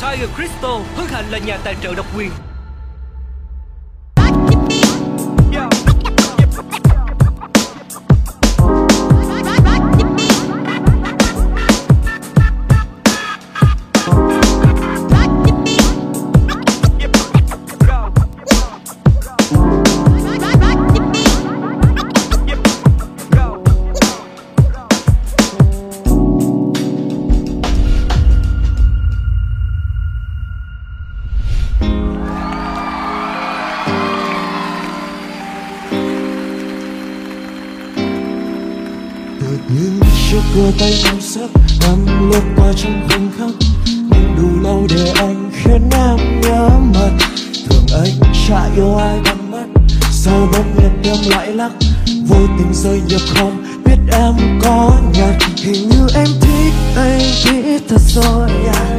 Tiger Crystal hân hạnh là nhà tài trợ độc quyền. Trước cửa tay nắm sắc em lướt qua trong khoảnh khắc. Nhưng đủ lâu để anh khiến em nhớ mặt thường anh chả yêu ai bằng mắt. Sao bỗng nhiên em lại lắc vô tình rơi nhập không biết em có nhạt, hình như em thích anh biết thật rồi à.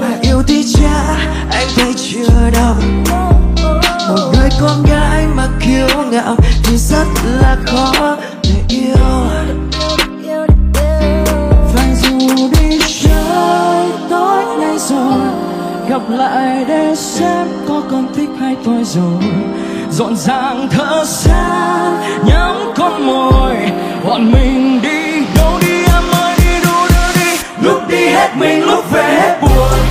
mà yêu thì cha anh thấy chưa đâu. Một người con gái mà kiêu ngạo thì rất là khó lại để xem có còn thích hay tôi rồi. Rộn ràng thở xa nhắm con môi Bọn mình đi đâu đi em ơi, đi đâu đưa đi. Lúc đi hết mình, lúc về hết buồn.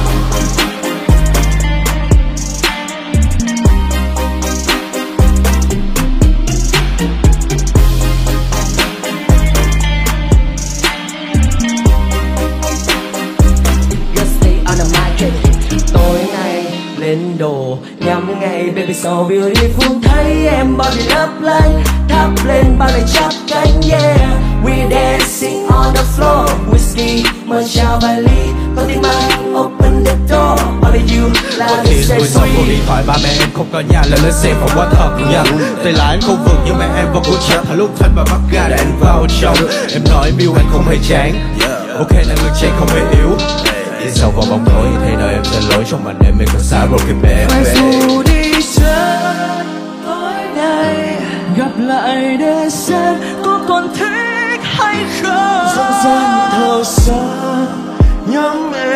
Nhắm ngay baby so beautiful. Thấy em body lấp lánh Thắp lên bao đầy chắp cánh yeah. We dancing on the floor Whiskey mời chào vài ly. Có tiếng mang open the door Only you là the say gửi xong cuộc điện thoại ba mẹ em không có nhà lên lên xe phòng quá thật nha Tay lái anh không vượt nhưng mẹ em vẫn cố chấp Thả lúc thanh và bắt ga để anh vào trong. Em nói em yêu anh không hề chán. Ok năng lực chạy không hề yếu Đi sâu vào bóng tối thế nơi em sẽ lối trong màn đêm em có xa broken và baby dù đi chơi tối nay Gặp lại để xem có còn thích hay không. Dần dần thở xa nhắm em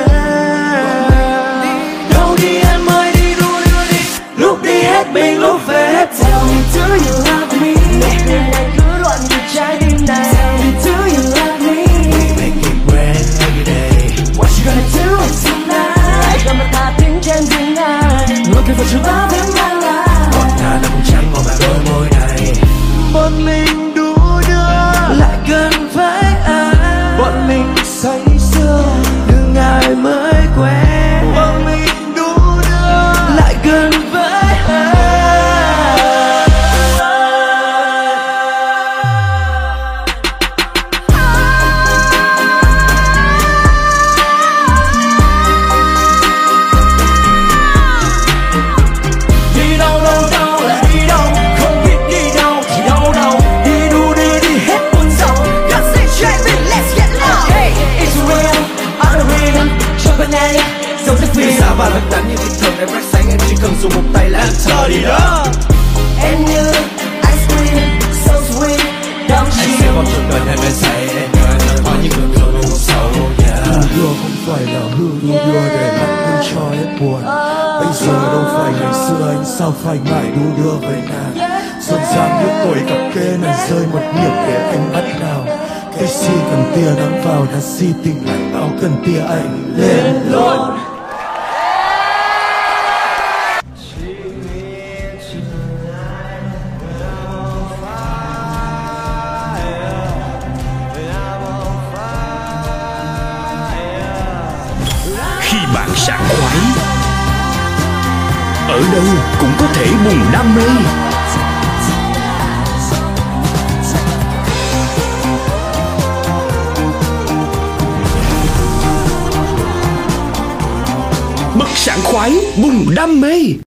và lạnh đánh như thiên thần em rách sáng em chỉ cần dùng một tay là em thở đi đó. Em như ice cream, so sweet Don't Anh you? sẽ vào trường đời em bên say. Em nhớ anh có những người rồi luôn sâu yeah. Đưa không phải là hư đu đưa để bắt anh cho hết buồn. Bây giờ đâu phải ngày xưa anh sao phải ngại đu đưa với nàng Dần dàng những tuổi cặp kê này rơi một nhịp để anh bắt nào Cái si cần tia nắng vào đã si tình lại bao cần tia anh lên luôn sảng khoái. Ở đâu cũng có thể bùng đam mê bất sảng khoái bùng đam mê